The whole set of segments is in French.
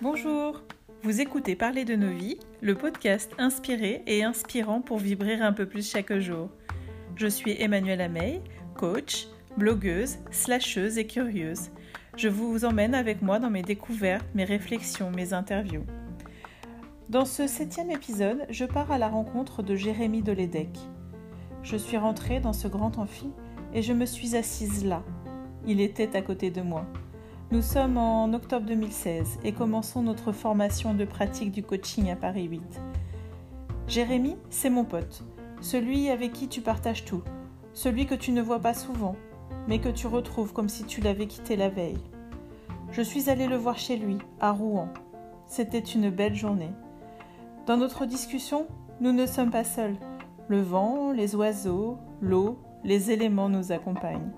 Bonjour, vous écoutez Parler de nos vies, le podcast inspiré et inspirant pour vibrer un peu plus chaque jour. Je suis Emmanuelle Amey, coach, blogueuse, slasheuse et curieuse. Je vous emmène avec moi dans mes découvertes, mes réflexions, mes interviews. Dans ce septième épisode, je pars à la rencontre de Jérémy Deledec. Je suis rentrée dans ce grand amphi et je me suis assise là. Il était à côté de moi. Nous sommes en octobre 2016 et commençons notre formation de pratique du coaching à Paris 8. Jérémy, c'est mon pote, celui avec qui tu partages tout, celui que tu ne vois pas souvent, mais que tu retrouves comme si tu l'avais quitté la veille. Je suis allée le voir chez lui, à Rouen. C'était une belle journée. Dans notre discussion, nous ne sommes pas seuls. Le vent, les oiseaux, l'eau, les éléments nous accompagnent.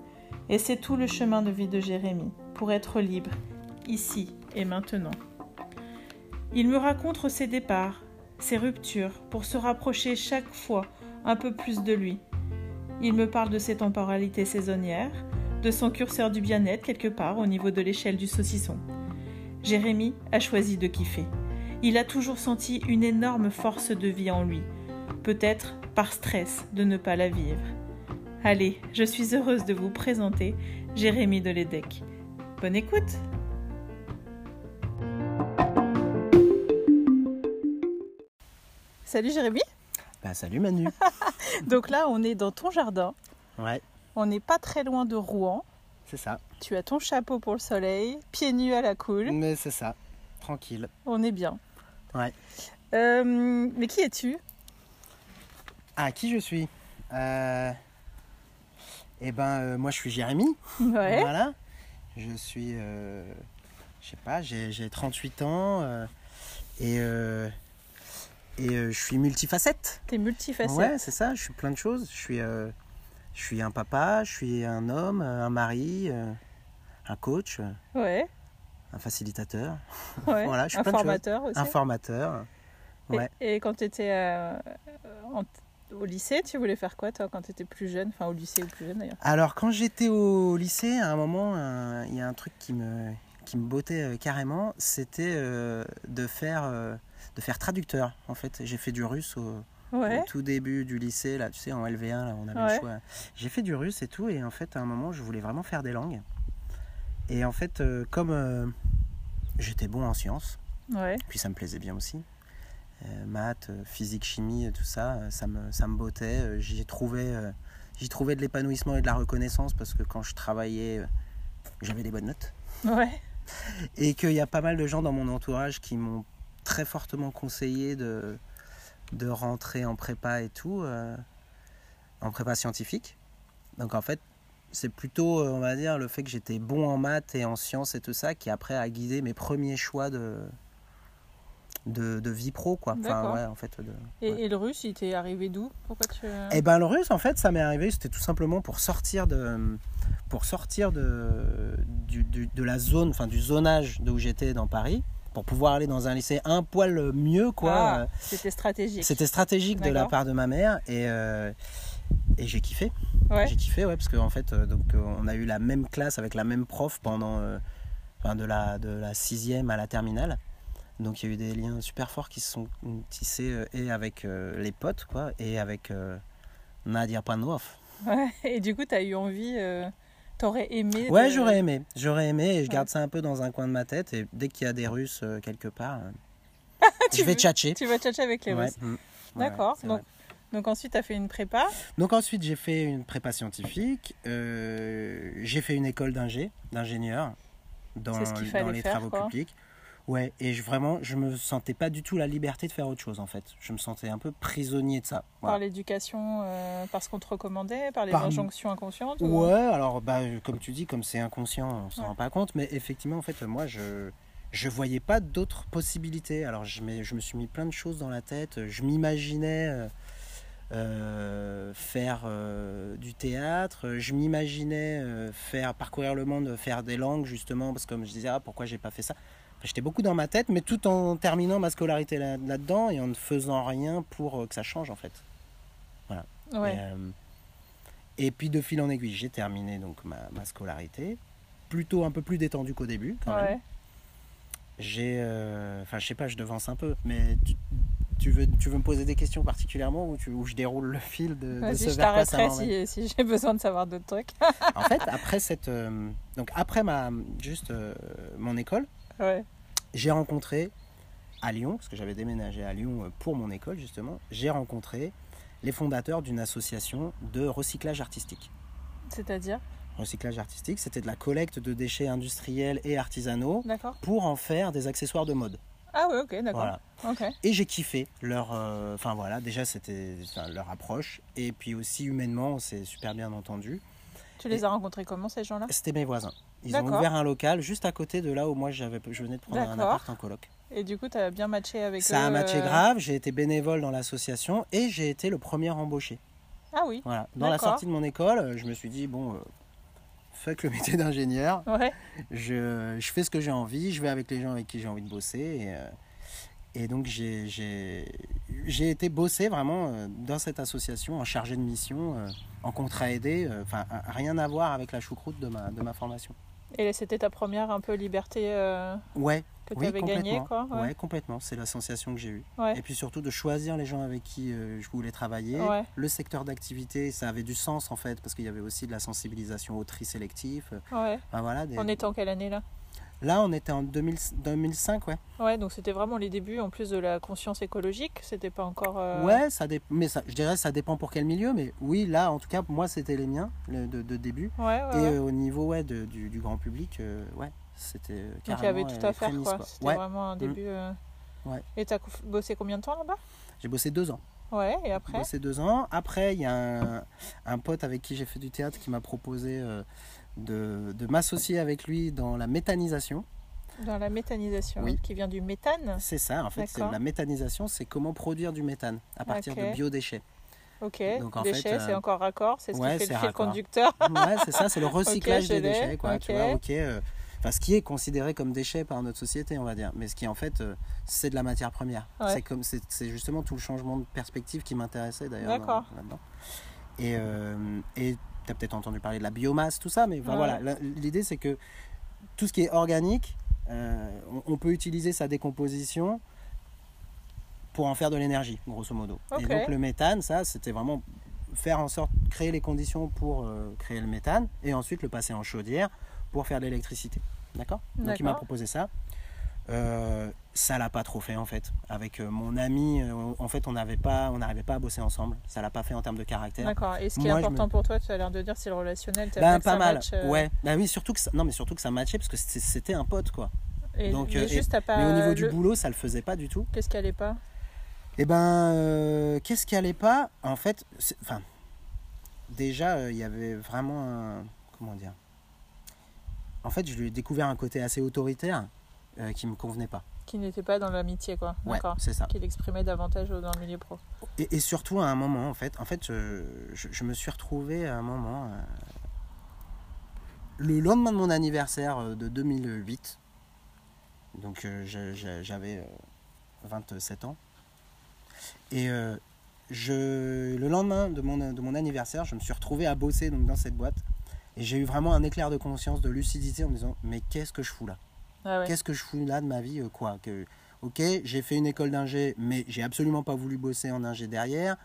Et c'est tout le chemin de vie de Jérémy pour être libre, ici et maintenant. Il me raconte ses départs, ses ruptures, pour se rapprocher chaque fois un peu plus de lui. Il me parle de ses temporalités saisonnières, de son curseur du bien-être quelque part au niveau de l'échelle du saucisson. Jérémy a choisi de kiffer. Il a toujours senti une énorme force de vie en lui, peut-être par stress de ne pas la vivre. Allez, je suis heureuse de vous présenter Jérémy Deledec. Bonne écoute Salut Jérémy Bah salut Manu Donc là on est dans ton jardin, Ouais, on n'est pas très loin de Rouen, c'est ça. tu as ton chapeau pour le soleil, pieds nus à la cool, Mais c'est ça. Tranquille. on est bien. Ouais. Euh, mais qui es-tu? Ah, qui je suis? Euh... Eh ben, euh, moi je suis Jérémy. Ouais. Voilà. Je suis. euh, Je sais pas, j'ai j'ai 38 ans. euh, et. Et je suis multifacette. T'es multifacette. Ouais, c'est ça. Je suis plein de choses. Je suis. Je suis un papa, je suis un homme, un mari, un coach, Ouais. un facilitateur, ouais. Voilà, je suis un plein de formateur aussi. un formateur. Et- Ouais. Et, quand tu étais au lycée, tu voulais faire quoi toi quand tu étais plus jeune? Enfin au lycée ou plus jeune d'ailleurs. Alors quand j'étais au lycée, à un moment, il y a un truc qui me, qui me bottait euh, carrément, c'était euh, de, faire, euh, de faire traducteur. En fait, j'ai fait du russe au, Ouais. au tout début du lycée, là, tu sais, en LV1, là, on avait Ouais. le choix. J'ai fait du russe et tout, et en fait, à un moment, je voulais vraiment faire des langues. Et en fait, comme j'étais bon en sciences, Ouais. puis ça me plaisait bien aussi. Euh, maths, euh, physique, chimie, euh, tout ça, ça me, ça me bottait. J'y trouvais, j'y trouvais de l'épanouissement et de la reconnaissance parce que quand je travaillais, j'avais des bonnes notes. Ouais. Et qu'il y a pas mal de gens dans mon entourage qui m'ont très fortement conseillé de, de rentrer en prépa et tout, euh, en prépa scientifique. Donc en fait, c'est plutôt, on va dire, le fait que j'étais bon en maths et en sciences et tout ça qui après a guidé mes premiers choix de, de, de vie pro, quoi. Enfin, ouais, en fait. De, Et, ouais. et le russe, il t'est arrivé d'où? Pourquoi tu Eh ben le russe en fait ça m'est arrivé c'était tout simplement pour sortir de pour sortir de du, du- de la zone enfin du zonage d'où j'étais dans Paris pour pouvoir aller dans un lycée un poil mieux quoi Ah, Euh, C'était stratégique. c'était stratégique de la part de ma mère et euh, et j'ai kiffé Ouais. j'ai kiffé ouais parce qu'en fait euh, donc euh, on a eu la même classe avec la même prof pendant euh, enfin, de la de la sixième à la terminale donc il y a eu des liens super forts qui se sont tissés euh, et avec euh, les potes quoi et avec euh, Nadia Panov Ouais. Et du coup, t'as eu envie, t'aurais aimé. Ouais, de- j'aurais aimé. J'aurais aimé et je Ouais. garde ça un peu dans un coin de ma tête. Et dès qu'il y a des Russes euh, quelque part, euh, Tu je vais veux- tchatcher. Tu vas tchatcher avec les Ouais, Russes. mm. D'accord. donc, donc ensuite, t'as fait une prépa. Donc ensuite, j'ai fait une prépa scientifique. euh, j'ai fait une école d'ingé, d'ingénieur dans, dans les faire, travaux quoi. publics. Ouais, et je, vraiment, je me sentais pas du tout la liberté de faire autre chose en fait. Je me sentais un peu prisonnier de ça. Voilà. Par l'éducation, euh, parce qu'on te recommandait, par les Par- injonctions inconscientes ou- Ouais, alors bah, comme tu dis, comme c'est inconscient, on s'en Ouais. rend pas compte, mais effectivement, en fait, moi, je je voyais pas d'autres possibilités. Alors, je, me- je me suis mis plein de choses dans la tête. Je m'imaginais euh, euh, faire euh, du théâtre. Je m'imaginais euh, faire parcourir le monde, faire des langues justement, parce que comme je disais, ah, pourquoi j'ai pas fait ça? J'étais beaucoup dans ma tête, mais tout en terminant ma scolarité là- là-dedans et en ne faisant rien pour euh, que ça change en fait. Ouais. Et, euh, Et puis de fil en aiguille, j'ai terminé donc ma, ma scolarité, plutôt un peu plus détendu qu'au début quand même. Ouais. J'ai, euh, enfin je sais pas, je devance un peu, mais tu, tu veux, tu veux me poser des questions particulièrement ou tu, ou je déroule le fil de, de ce je t'arrêterai si, si j'ai besoin de savoir d'autres trucs. En fait, après cette, euh, donc après ma, juste mon école, ouais. j'ai rencontré à Lyon, parce que j'avais déménagé à Lyon euh, pour mon école justement, j'ai rencontré les fondateurs d'une association de recyclage artistique. C'est-à-dire? Recyclage artistique, c'était de la collecte de déchets industriels et artisanaux pour en faire des accessoires de mode. Ah ouais, ok, d'accord. Voilà. Et j'ai kiffé leur, euh, enfin voilà, déjà c'était leur approche, et puis aussi humainement, on s'est super bien entendu. Tu les as rencontrés comment ces gens-là? C'était mes voisins. Ils ont ouvert un local juste à côté de là où moi j'avais, je venais de prendre un appart en coloc. Et du coup, tu as bien matché avec Ça eux a matché euh, grave, j'ai été bénévole dans l'association et j'ai été le premier embauché. Ah oui. Voilà. Dans la sortie de mon école, je me suis dit, bon, euh, fuck le métier d'ingénieur, Ouais. je, je fais ce que j'ai envie, je vais avec les gens avec qui j'ai envie de bosser. Et, euh, et donc j'ai, été bosser vraiment euh, dans cette association en chargé de mission, en contrat aidé, enfin rien à voir avec la choucroute de ma, de ma formation. Et c'était ta première un peu liberté euh, Ouais, que tu oui, avais gagnée, quoi. Ouais, complètement, c'est la sensation que j'ai eue. Ouais. Et puis surtout de choisir les gens avec qui euh, je voulais travailler. Le secteur d'activité, ça avait du sens en fait, parce qu'il y avait aussi de la sensibilisation au tri sélectif. Ouais. enfin, voilà, des- On en quelle année là? Là, on était en 2000 2005, ouais. Ouais, donc c'était vraiment les débuts en plus de la conscience écologique. C'était pas encore. euh, Ouais, ça dé- mais ça, je dirais ça dépend pour quel milieu, mais oui, là, en tout cas, moi, c'était les miens le- de, de début. Ouais, ouais. Et ouais. euh, au niveau ouais, de- du, du grand public, euh, ouais, c'était euh, donc il y carrément avait tout à faire, quoi. quoi. C'était vraiment un début. euh, Ouais. Et t'as bossé combien de temps là-bas? J'ai bossé deux ans. Ouais, et J'ai après? Bossé deux ans. Après, il y a un, un pote avec qui j'ai fait du théâtre qui m'a proposé de, de m'associer avec lui dans la méthanisation. Dans la méthanisation, Oui. qui vient du méthane. C'est ça, en fait, c'est la méthanisation, c'est comment produire du méthane à partir de biodéchets. Ok. Donc, en déchets, fait, euh, c'est encore raccord. C'est ce ouais, qui fait c'est le fil conducteur. Ouais, c'est ça, c'est le recyclage des déchets, quoi. Tu vois, ok. euh, Enfin, ce qui est considéré comme déchet par notre société, on va dire, mais ce qui en fait, euh, c'est de la matière première. Ouais. C'est comme, c'est c'est justement tout le changement de perspective qui m'intéressait d'ailleurs. Là-dedans. Et t'as peut-être entendu parler de la biomasse, tout ça, mais Ouais. voilà. L'idée, c'est que tout ce qui est organique, euh, on, on peut utiliser sa décomposition pour en faire de l'énergie, grosso modo. Et donc le méthane, ça, c'était vraiment faire en sorte créer les conditions pour euh, créer le méthane et ensuite le passer en chaudière pour faire de l'électricité. D'accord? Donc il m'a proposé ça. Euh, ça l'a pas trop fait en fait. Avec euh, mon ami, euh, en fait, on n'avait pas, on n'arrivait pas à bosser ensemble. Ça l'a pas fait en termes de caractère. D'accord. Et ce qui est Moi, important me- pour toi, tu as l'air de dire, c'est le relationnel. Ben, pas ça mal. match, euh, Ouais. Bah oui, surtout que ça, non, mais surtout que ça matchait parce que c'était- un pote quoi. Et, Donc, mais euh, et- juste, t'as pas. mais au niveau du boulot, ça le faisait pas du tout. Qu'est-ce qui allait pas? Eh ben, euh, qu'est-ce qui allait pas? En fait, enfin, déjà, il y avait vraiment un, comment dire? En fait, je lui ai découvert un côté assez autoritaire euh, qui me convenait pas. Qui n'était pas dans l'amitié, quoi. Ouais, D'accord. c'est ça. Qu'il exprimait davantage dans le milieu pro. Et, et surtout à un moment, en fait, en fait, je, je- je me suis retrouvé à un moment, euh, le lendemain de mon anniversaire euh, de 2008. Donc, euh, j'avais euh, 27 ans. Et je, le lendemain de mon, de mon anniversaire, je me suis retrouvé à bosser donc, dans cette boîte. Et j'ai eu vraiment un éclair de conscience, de lucidité en me disant Mais qu'est-ce que je fous là? Ah ouais. Qu'est-ce que je fous là de ma vie euh, Quoi que, Ok, j'ai fait une école d'ingé, mais j'ai absolument pas voulu bosser en ingé derrière.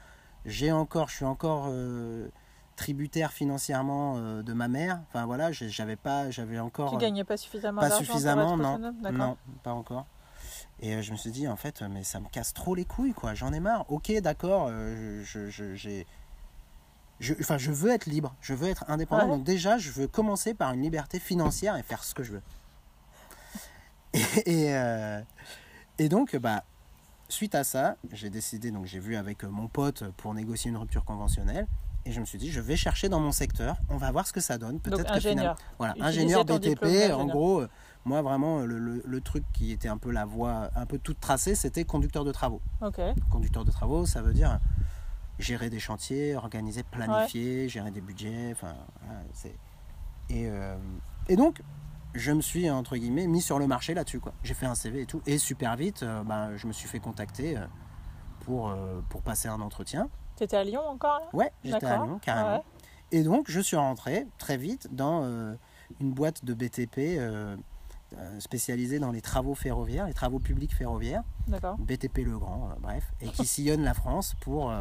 J'ai encore, je suis encore euh, tributaire financièrement euh, de ma mère. Enfin voilà, j'avais pas, j'avais encore Tu gagnais pas suffisamment pas suffisamment, non, non, pas encore. Et je me suis dit en fait, mais ça me casse trop les couilles quoi. J'en ai marre. Ok, d'accord, euh, je, je- j'ai je, enfin, je veux être libre, je veux être indépendant. Ouais. Donc déjà, je veux commencer par une liberté financière et faire ce que je veux. Et, euh, et donc, bah, suite à ça, j'ai décidé, donc j'ai vu avec euh, mon pote pour négocier une rupture conventionnelle. Et je me suis dit, je vais chercher dans mon secteur, on va voir ce que ça donne. Peut-être que finalement, ingénieur. voilà, ingénieur BTP, en gros, euh, moi vraiment, le, le- le truc qui était un peu la voie, un peu toute tracée, c'était conducteur de travaux. Ok. Conducteur de travaux, ça veut dire gérer des chantiers, organiser, planifier, gérer des budgets, enfin, voilà, euh, et donc, je me suis, entre guillemets, mis sur le marché là-dessus, quoi. J'ai fait un CV et tout, et super vite, euh, ben, je me suis fait contacter euh, pour, euh, pour passer un entretien. T'étais à Lyon encore là? Ouais, j'étais à. Lyon, carrément. Ouais. Et donc, je suis rentré très vite dans une boîte de BTP spécialisée dans les travaux ferroviaires, les travaux publics ferroviaires, D'accord. BTP Le Grand, bref, et qui sillonne la France pour,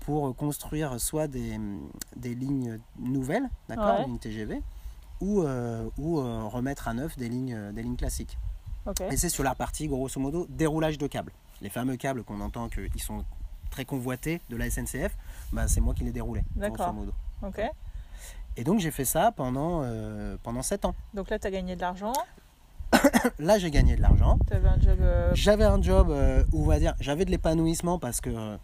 pour construire soit des, des lignes nouvelles, d'accord, Ouais. des lignes TGV, ou, euh, ou euh, remettre à neuf des lignes, des lignes classiques. Et c'est sur la partie, grosso modo, déroulage de câbles. Les fameux câbles qu'on entend qu'ils sont très convoités de la SNCF, bah, c'est moi qui les déroulais, grosso modo. Ok. Et donc j'ai fait ça pendant, euh, pendant 7 ans. Donc là, tu as gagné de l'argent. Là j'ai gagné de l'argent. Tu avais un job. euh, J'avais un job euh, où on va dire, j'avais de l'épanouissement parce que euh,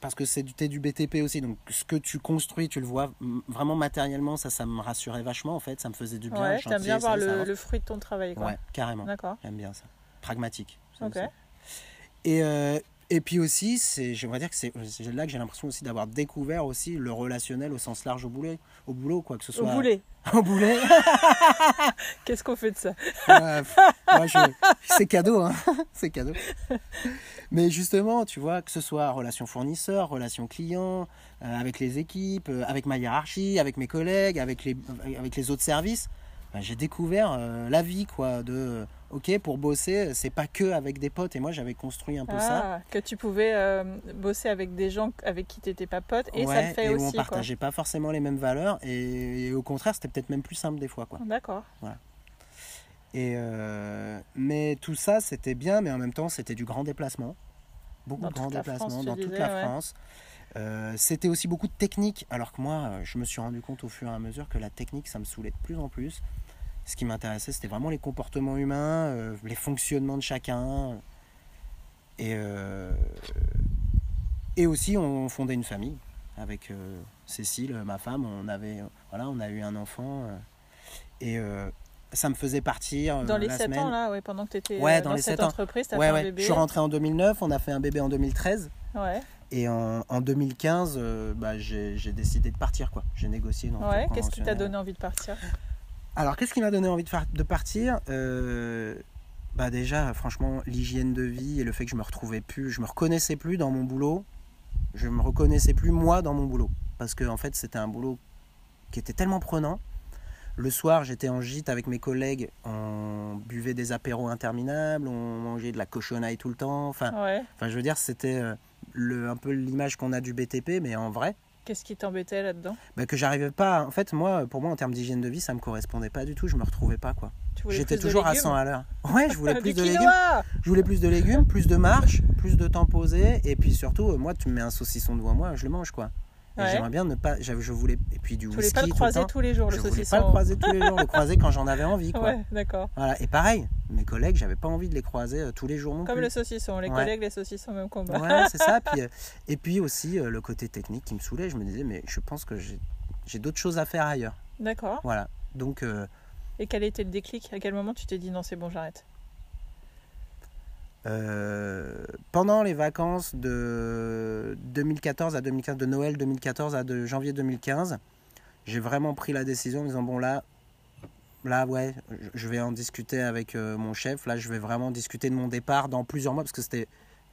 parce que c'est du, du BTP aussi, donc ce que tu construis, tu le vois vraiment matériellement, ça, ça me rassurait vachement en fait, ça me faisait du bien. Ouais, t'aimes bien voir le, fruit de ton travail. Quoi. Ouais, carrément. D'accord. J'aime bien ça. Pragmatique. ça Ok. aussi. Et, euh, et puis aussi, c'est, j'aimerais dire que c'est, là que j'ai l'impression aussi d'avoir découvert aussi le relationnel au sens large au boulot, au boulot quoi que ce Au soit. boulet. Au boulet. Qu'est-ce qu'on fait de ça? Ouais, c'est cadeau, hein. c'est cadeau. Mais justement, tu vois, que ce soit relation fournisseur, relation client, euh, avec les équipes, euh, avec ma hiérarchie, avec mes collègues, avec les, avec les autres services, ben, j'ai découvert euh, la vie, quoi. De, euh, ok, pour bosser, c'est pas que avec des potes. Et moi, j'avais construit un peu ça. Ah, Que tu pouvais euh, bosser avec des gens avec qui tu n'étais pas pote et ça le fait et où on aussi. quoi. partageait pas forcément les mêmes valeurs. Et, et au contraire, c'était peut-être même plus simple des fois, quoi. D'accord. Et euh, mais tout ça, c'était bien, mais en même temps, c'était du grand déplacement. Beaucoup de grands déplacements France, dans toute la ouais. France. Euh, c'était aussi beaucoup de technique, alors que moi, euh, je me suis rendu compte au fur et à mesure que la technique, ça me saoulait de plus en plus. Ce qui m'intéressait, c'était vraiment les comportements humains, euh, les fonctionnements de chacun. Et, et aussi, on fondait une famille avec Cécile, ma femme. On avait, voilà, on a eu un enfant. et ça me faisait partir euh, Dans les la 7 semaine. ans, là, ouais, pendant que tu étais Ouais, dans, dans les cette entreprise, tu as Ouais, fait un bébé. Je suis rentré en 2009, on a fait un bébé en 2013. Ouais. Et en, en 2015, euh, bah, j'ai décidé de partir. quoi. J'ai négocié Ouais. Qu'est-ce qui t'a donné envie de partir? Alors, qu'est-ce qui m'a donné envie de, partir? Euh, bah Déjà, franchement, l'hygiène de vie et le fait que je me retrouvais plus, je me reconnaissais plus dans mon boulot. Je me reconnaissais plus moi dans mon boulot. Parce que, en fait, c'était un boulot qui était tellement prenant. Le soir, j'étais en gîte avec mes collègues, on buvait des apéros interminables, on mangeait de la cochonnaille tout le temps. Enfin, Ouais. enfin je veux dire, c'était euh, le, un peu l'image qu'on a du BTP, mais en vrai. Qu'est-ce qui t'embêtait là-dedans? Bah, que j'arrivais pas. En fait, moi, pour moi, en termes d'hygiène de vie, ça me correspondait pas du tout. Je me retrouvais pas, quoi. J'étais toujours à légumes? 100 à l'heure. Ouais, je voulais plus de légumes. Je voulais plus de légumes, plus de marche, plus de temps posé. Et puis surtout, euh, moi, tu me mets un saucisson devant moi, je le mange, quoi. Ouais. j'aimerais bien ne pas. Je voulais. Et puis du Tu voulais whisky pas le tout croiser temps. tous les jours, le je voulais saucisson pas le croiser tous les jours, le croiser quand j'en avais envie, quoi. Ouais, d'accord. Voilà. Et pareil, mes collègues, j'avais pas envie de les croiser euh, tous les jours non Comme plus. le saucisson, les Ouais. collègues, les saucissons, même combat. Ouais, c'est ça. Puis, euh, et puis aussi euh, le côté technique qui me saoulait. Je me disais, mais je pense que j'ai d'autres choses à faire ailleurs. D'accord. Voilà. Donc, Et quel était le déclic? À quel moment tu t'es dit non, c'est bon, j'arrête? Euh, pendant les vacances de 2014 à 2015, de Noël 2014 à janvier 2015, j'ai vraiment pris la décision en disant, bon là, là ouais, je- vais en discuter avec euh, mon chef. Là, je vais vraiment discuter de mon départ dans plusieurs mois parce que c'était,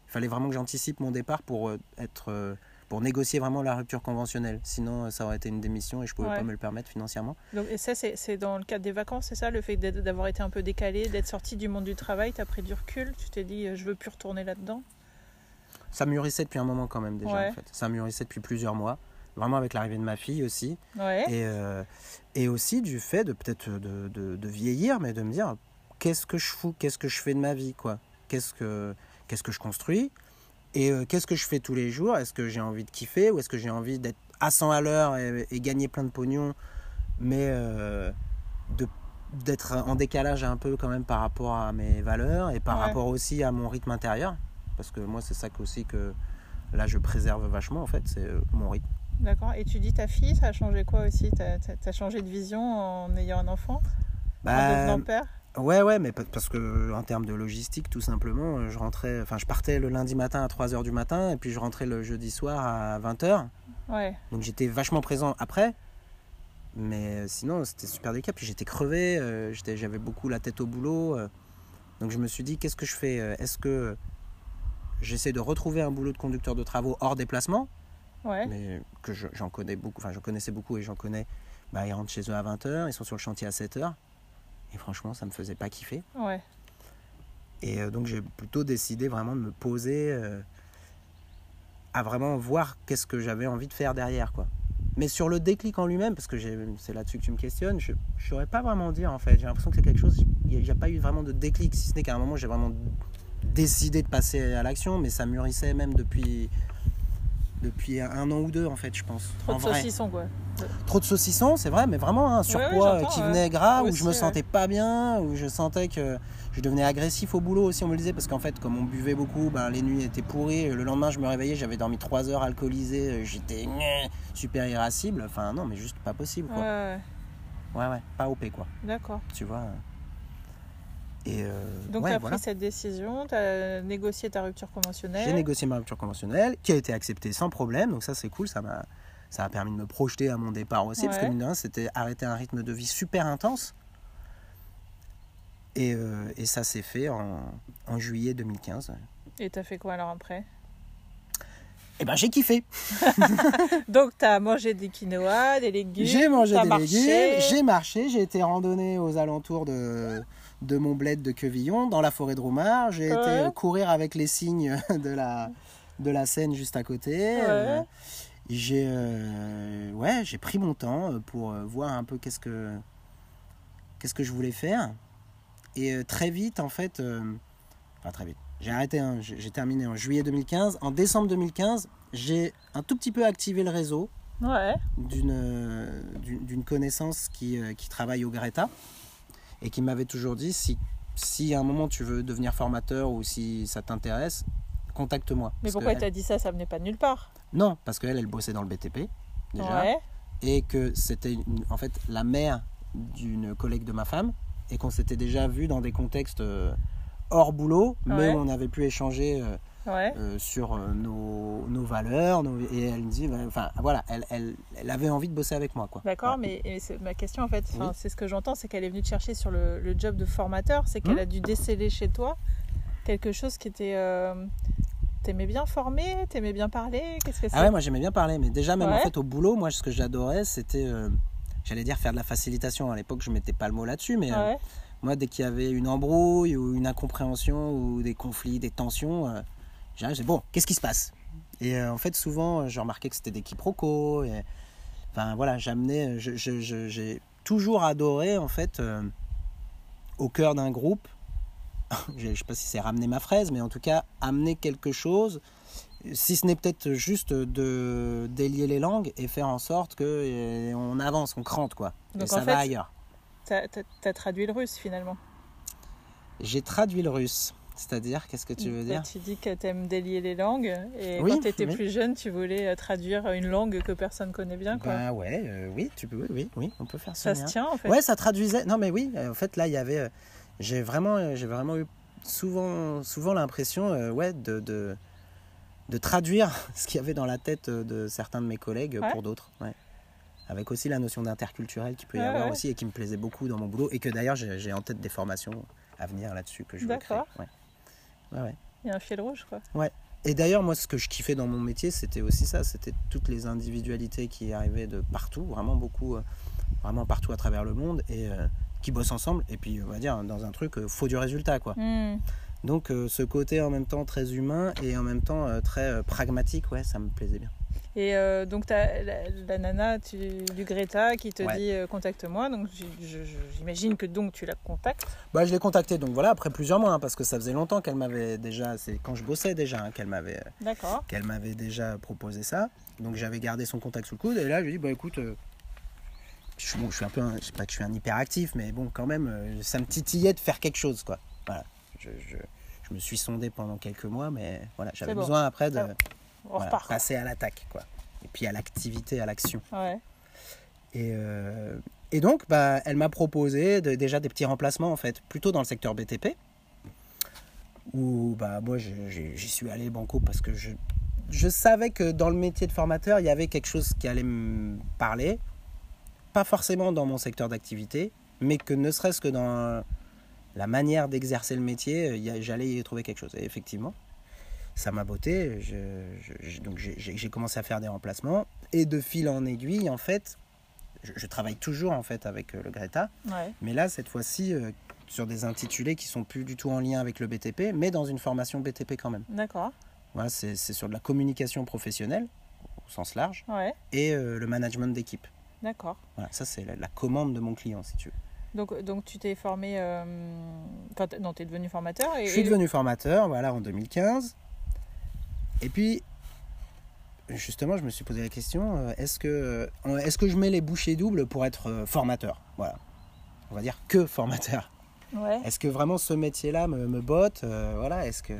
fallait vraiment que j'anticipe mon départ pour euh, être, pour négocier vraiment la rupture conventionnelle. Sinon, euh, ça aurait été une démission et je pouvais Ouais. pas me le permettre financièrement. Donc, Et ça, c'est c'est dans le cadre des vacances, c'est ça Le fait d'avoir été un peu décalé, d'être sorti du monde du travail, tu as pris du recul, tu t'es dit euh, je veux plus retourner là-dedans? Ça mûrissait depuis un moment quand même déjà Ouais. en fait. Ça mûrissait depuis plusieurs mois. Vraiment avec l'arrivée de ma fille aussi. Ouais. Et, euh, et aussi du fait de peut-être de, de- de vieillir, mais de me dire qu'est-ce que je fous, qu'est-ce que je fais de ma vie, quoi? Qu'est-ce que, qu'est-ce que je construis? Et euh, qu'est-ce que je fais tous les jours? Est-ce que j'ai envie de kiffer ou est-ce que j'ai envie d'être à 100 à l'heure et, et gagner plein de pognon, mais euh, d'être en décalage un peu quand même par rapport à mes valeurs et par Ouais. rapport aussi à mon rythme intérieur? Parce que moi c'est ça que- aussi que là je préserve vachement en fait c'est euh, mon rythme D'accord. Et tu dis ta fille, ça a changé quoi aussi? T'as as, changé de vision en ayant un enfant? En Bah, devenant père? Ouais, ouais, mais pa- parce que en termes de logistique, tout simplement, euh, je rentrais, enfin, je partais le lundi matin à 3h du matin et puis je rentrais le jeudi soir à 20h. Ouais. Donc j'étais vachement présent après. Mais euh, sinon, c'était super délicat. Puis j'étais crevé, euh, j'avais beaucoup la tête au boulot. euh. donc je me suis dit, qu'est-ce que je fais Est-ce que j'essaie de retrouver un boulot de conducteur de travaux hors déplacement? Ouais. mais que je- j'en connais beaucoup, enfin, je connaissais beaucoup et j'en connais. Bah, ils rentrent chez eux à 20h, ils sont sur le chantier à 7h. Et franchement, ça me faisait pas kiffer. Ouais. Et euh, donc j'ai plutôt décidé vraiment de me poser euh, à vraiment voir qu'est-ce que j'avais envie de faire derrière quoi. Mais sur le déclic en lui-même, parce que c'est là-dessus que tu me questionnes, je ne saurais pas vraiment dire en fait. J'ai l'impression que c'est quelque chose, il n'y a, pas eu vraiment de déclic, si ce n'est qu'à un moment j'ai vraiment décidé de passer à l'action, mais ça mûrissait même depuis, depuis un an ou deux en fait, je pense. Trop en de vrai. saucissons, quoi. Trop de saucissons, c'est vrai, mais vraiment un surpoids j'entends, qui ouais. venait gras, où Aussi, je me sentais pas bien, où je sentais que je devenais agressif au boulot aussi, on me le disait, parce qu'en fait, comme on buvait beaucoup, ben, les nuits étaient pourries. Le lendemain, je me réveillais, j'avais dormi 3 heures alcoolisé, euh, j'étais super irascible. Enfin, non, mais juste pas possible, quoi. ouais. Ouais, ouais, pas OP, quoi. D'accord. Tu vois. Et euh, Donc, ouais, tu as voilà. pris cette décision, tu as négocié ta rupture conventionnelle. J'ai négocié ma rupture conventionnelle, qui a été acceptée sans problème, donc ça, c'est cool, ça m'a. Ça a permis de me projeter à mon départ aussi, parce que mine de rien, c'était arrêter un rythme de vie super intense. Et, euh, et ça s'est fait en, en juillet 2015. Et tu as fait quoi alors après? Et ben j'ai kiffé. Donc, tu as mangé des quinoa, des légumes. J'ai mangé t'as des marché. légumes, j'ai marché, j'ai été randonné aux alentours de, de mon bled de Quevillon, dans la forêt de Roumard. J'ai Ouais. été courir avec les cygnes de la, de la Seine juste à côté. Ouais. Euh, j'ai euh, ouais, j'ai pris mon temps euh, pour voir un peu qu'est-ce que qu'est-ce que je voulais faire. Et très vite, en fait, enfin très vite, j'ai arrêté, hein, j'ai terminé en juillet 2015. En décembre 2015, j'ai un tout petit peu activé le réseau Ouais. d'une connaissance qui, qui travaille au Greta et qui m'avait toujours dit si, si à un moment tu veux devenir formateur ou si ça t'intéresse, contacte-moi. Mais pourquoi tu as dit ça? Ça venait pas de nulle part. elle- Non, parce qu'elle, elle bossait dans le BTP déjà Ouais. et que c'était en fait la mère d'une collègue de ma femme et qu'on s'était déjà vu dans des contextes euh, hors boulot, mais Ouais. on avait pu échanger euh, Ouais. euh, sur euh, nos, nos valeurs. nos- et elle me dit, bah, enfin voilà, elle, elle, elle avait envie de bosser avec moi. quoi. D'accord, Voilà. mais ma question en fait, Oui. c'est ce que j'entends, c'est qu'elle est venue te chercher sur le, le job de formateur, c'est qu'elle Hmm. a dû déceler chez toi quelque chose qui était. euh, T'aimais bien former, t'aimais bien parler, qu'est-ce que c'est Ah ouais, moi j'aimais bien parler, mais déjà même en fait au boulot, moi ce que j'adorais c'était, euh, j'allais dire faire de la facilitation. À l'époque je mettais pas le mot là-dessus, mais euh, moi dès qu'il y avait une embrouille ou une incompréhension ou des conflits, des tensions, euh, j'arrivais, je disais, bon, qu'est-ce qui se passe? Et euh, en fait souvent euh, je remarquais que c'était des quiproquos. Et, enfin voilà, j'amenais, je- je- je- j'ai toujours adoré en fait euh, au cœur d'un groupe. je sais pas si c'est ramener ma fraise, mais en tout cas amener quelque chose si ce n'est peut-être juste de délier les langues et faire en sorte que euh, on avance, on crante quoi. Donc, et ça en fait, va ailleurs. T'as t'as traduit le russe finalement? J'ai traduit le russe, c'est-à-dire qu'est-ce que tu veux Bah, dire Tu dis que t'aimes délier les langues et Oui, quand t'étais oui. plus jeune, tu voulais euh, traduire une langue que personne connaît bien. Quoi. Bah ouais, euh, oui, tu peux, oui, oui, on peut faire ça ça. se tient en fait. Ouais, ça traduisait. Non mais oui, euh, en fait là il y avait, euh, j'ai vraiment, euh, j'ai vraiment eu souvent, souvent l'impression, ouais, de, de de traduire ce qu'il y avait dans la tête de certains de mes collègues Ouais. pour d'autres. Ouais. Avec aussi la notion d'interculturel qui peut y Ouais, avoir aussi et qui me plaisait beaucoup dans mon boulot et que d'ailleurs j'ai en tête des formations à venir là-dessus que je veux créer. D'accord. Ouais. Ouais, ouais. Il y a un fil rouge quoi. Et d'ailleurs, moi, ce que je kiffais dans mon métier, c'était aussi ça. C'était toutes les individualités qui arrivaient de partout, vraiment beaucoup, euh, vraiment partout à travers le monde, et euh, qui bossent ensemble. Et puis, on va dire, dans un truc, euh, faut du résultat, quoi. Hmm. Donc, euh, ce côté en même temps très humain et en même temps très pragmatique, ouais, ça me plaisait bien. Et euh, donc, t'as la, la nana tu- du Greta qui te Ouais. dit euh, contacte-moi. Donc, j'imagine que donc tu la contactes. Bah, je l'ai contactée, donc voilà, après plusieurs mois, hein, parce que ça faisait longtemps qu'elle m'avait déjà, c'est quand je bossais déjà, hein, qu'elle m'avait, D'accord. qu'elle m'avait déjà proposé ça. Donc j'avais gardé son contact sous le coude et là je lui ai dit bah écoute, euh, je, suis- bon, je suis un peu, un- je sais pas que je suis un hyperactif, mais bon quand même, euh, ça me titillait de faire quelque chose quoi. Voilà, je, je, je me suis sondé pendant quelques mois, mais voilà, j'avais bon. besoin après de. On voilà, repart. passer à l'attaque quoi. Et puis à l'activité, à l'action. Ouais. Et, euh, et donc, bah, elle m'a proposé de- déjà des petits remplacements, en fait, plutôt dans le secteur BTP, où bah, moi, j'y suis allé banco parce que je, je savais que dans le métier de formateur, il y avait quelque chose qui allait me parler, pas forcément dans mon secteur d'activité, mais que ne serait-ce que dans la manière d'exercer le métier, j'allais y trouver quelque chose. Et effectivement, ça m'a botté. Je- je- je- donc j'ai- commencé à faire des remplacements. Et de fil en aiguille, en fait, je, je travaille toujours en fait avec euh, le Greta. Ouais. Mais là, cette fois-ci, euh, sur des intitulés qui sont plus du tout en lien avec le BTP, mais dans une formation BTP quand même. D'accord. Voilà, c'est sur de la communication professionnelle, au sens large, Ouais. et euh, le management d'équipe. D'accord. Voilà, ça c'est la, la commande de mon client, si tu veux. Donc, donc tu t'es formé. euh, Enfin, non, tu es devenu formateur. Et, Je suis devenu formateur, voilà, en 2015. Et puis, justement, je me suis posé la question euh, est-ce que, euh, est-ce que je mets les bouchées doubles pour être euh, formateur? Voilà. On va dire que formateur. Ouais. Est-ce que vraiment ce métier-là me, me botte? Euh, Voilà, est-ce que.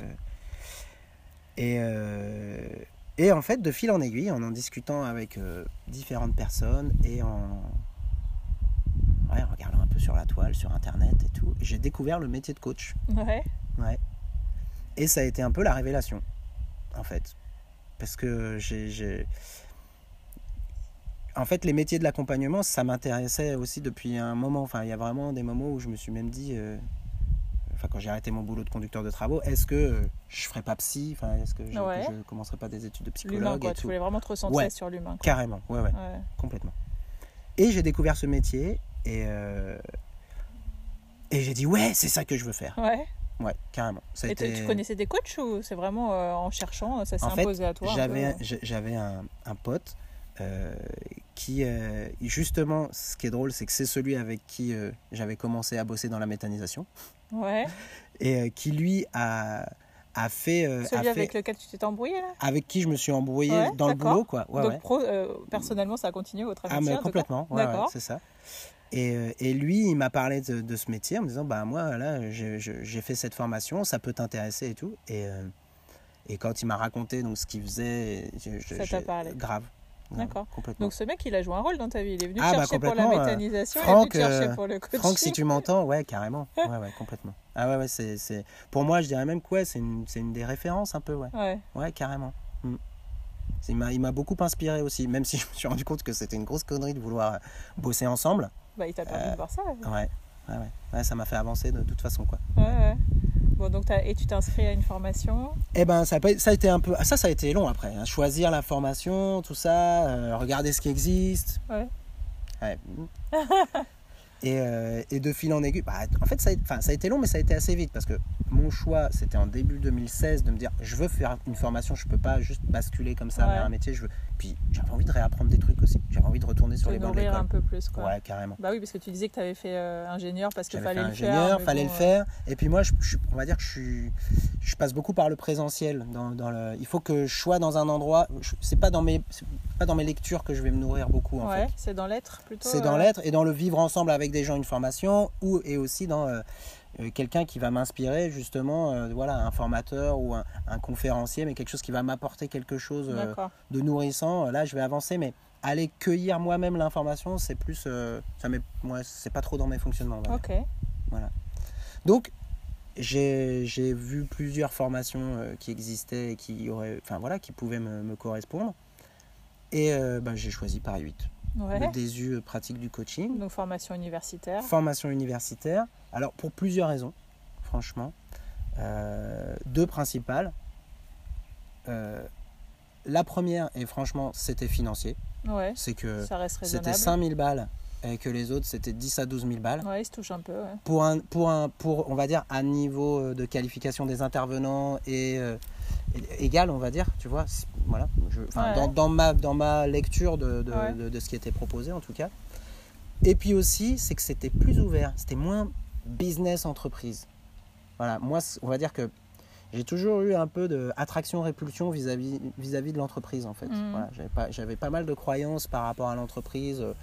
Et, euh, et en fait, de fil en aiguille, en en discutant avec euh, différentes personnes et en. Ouais, en regardant un peu sur la toile, sur internet et tout, j'ai découvert le métier de coach. Ouais. Ouais. Et ça a été un peu la révélation, en fait. Parce que j'ai. En fait, les métiers de l'accompagnement, ça m'intéressait aussi depuis un moment. Enfin, il y a vraiment des moments où je me suis même dit. euh, Enfin, quand j'ai arrêté mon boulot de conducteur de travaux, est-ce que je ferais pas psy? Enfin, est-ce que je, Ouais. je commencerais pas des études de psychologue quoi. et Tu voulais vraiment te recentrer Ouais. sur l'humain. Carrément, ouais, ouais, Ouais. complètement. Et j'ai découvert ce métier et. euh, Et j'ai dit, ouais, c'est ça que je veux faire. Ouais. Ouais, carrément. Ça a Et tu- été- tu connaissais des coachs ou c'est vraiment euh, en cherchant, ça s'est En fait, imposé à toi J'avais euh j'avais un, un pote euh, qui, euh, justement, ce qui est drôle, c'est que c'est celui avec qui euh, j'avais commencé à bosser dans la méthanisation Ouais. et euh, qui, lui, a, a fait. euh, a Celui fait- avec lequel tu t'es embrouillé là? avec qui je me suis embrouillé Ouais, dans le boulot, quoi. Ouais, Donc pro, euh, personnellement, ça a continué votre Ah, amitié mais complètement, ouais, c'est ça. Et, euh, et lui, il m'a parlé de, de ce métier en me disant Bah, moi, là, j'ai fait cette formation, ça peut t'intéresser et tout. Et, euh, et quand il m'a raconté donc, ce qu'il faisait, je- Ça t'a parlé. Grave. D'accord. Donc ce mec, il a joué un rôle dans ta vie. Il est venu Ah, bah, chercher pour la euh, méthanisation, Franck, il est venu chercher euh, pour le coaching. Franck, si tu m'entends, ouais, carrément. Ouais, ouais, complètement. Ah ouais, ouais, c'est. Pour moi, je dirais même que ouais, c'est, une, une des références un peu, ouais. Ouais. Ouais, carrément. Mm. Il m'a, beaucoup inspiré aussi, même si je me suis rendu compte que c'était une grosse connerie de vouloir bosser ensemble. Bah, il t'a permis Euh, de voir ça. Ouais, Ouais, ouais, ouais. Ça m'a fait avancer de toute façon, quoi. ouais. Bon, donc t'as- et tu t'es inscrit à une formation? Eh ben, ça a, pas- ça a été un peu... Ça, ça a été long après. hein. Choisir la formation, tout ça, euh, regarder ce qui existe. Ouais. Ouais. Et, euh, et de fil en aiguille, bah, en fait, ça a, enfin, ça a été long, mais ça a été assez vite parce que mon choix, c'était en début 2016 de me dire je veux faire une formation, je peux pas juste basculer comme ça vers un métier. Je veux... Puis j'avais envie de réapprendre des trucs aussi. J'avais envie de retourner sur te les bancs de nourrir un l'école. peu plus, quoi. Ouais, carrément. Bah oui, parce que tu disais que tu avais fait euh, ingénieur parce qu'il fait fallait le faire. fallait bon, le euh, faire. Et puis moi, je, je- on va dire que je suis, je passe beaucoup par le présentiel. Dans, dans le, il faut que je sois dans un endroit. je- C'est pas dans mes, pas dans mes lectures que je vais me nourrir beaucoup en Ouais, c'est dans l'être plutôt. C'est dans euh, l'être et dans le vivre ensemble avec des gens une formation ou et aussi dans euh, euh, quelqu'un qui va m'inspirer justement, euh, voilà, un formateur ou un, un conférencier, mais quelque chose qui va m'apporter quelque chose euh, de nourrissant. Là, je vais avancer, mais aller cueillir moi-même l'information, c'est plus, euh, ça m'est, moi, c'est pas trop dans mes fonctionnements. Ok. Donc, j'ai j'ai vu plusieurs formations euh, qui existaient et qui, auraient, enfin, voilà, qui pouvaient me, me correspondre. Et euh, bah, j'ai choisi Paris 8, Ouais. le DSU pratique du coaching, Donc formation universitaire. formation universitaire. Alors, pour plusieurs raisons, franchement. Euh, deux principales. Euh, la première, et franchement, c'était financier. Ouais. C'est que c'était raisonnable. 5000 balles et que les autres, c'était 10 à 12 000 balles. Ouais, il se touche un peu. Ouais. pour un pour un pour on va dire un niveau euh, de qualification des intervenants et euh, égal on va dire tu vois voilà je, enfin, Ouais. dans, dans ma dans ma lecture de de, Ouais. de- de ce qui était proposé en tout cas et puis aussi c'est que c'était plus ouvert c'était moins business entreprise voilà moi on va dire que j'ai toujours eu un peu de attraction répulsion vis-à-vis vis-à-vis de l'entreprise en fait Mhm. voilà, j'avais pas pas mal de croyances par rapport à l'entreprise euh,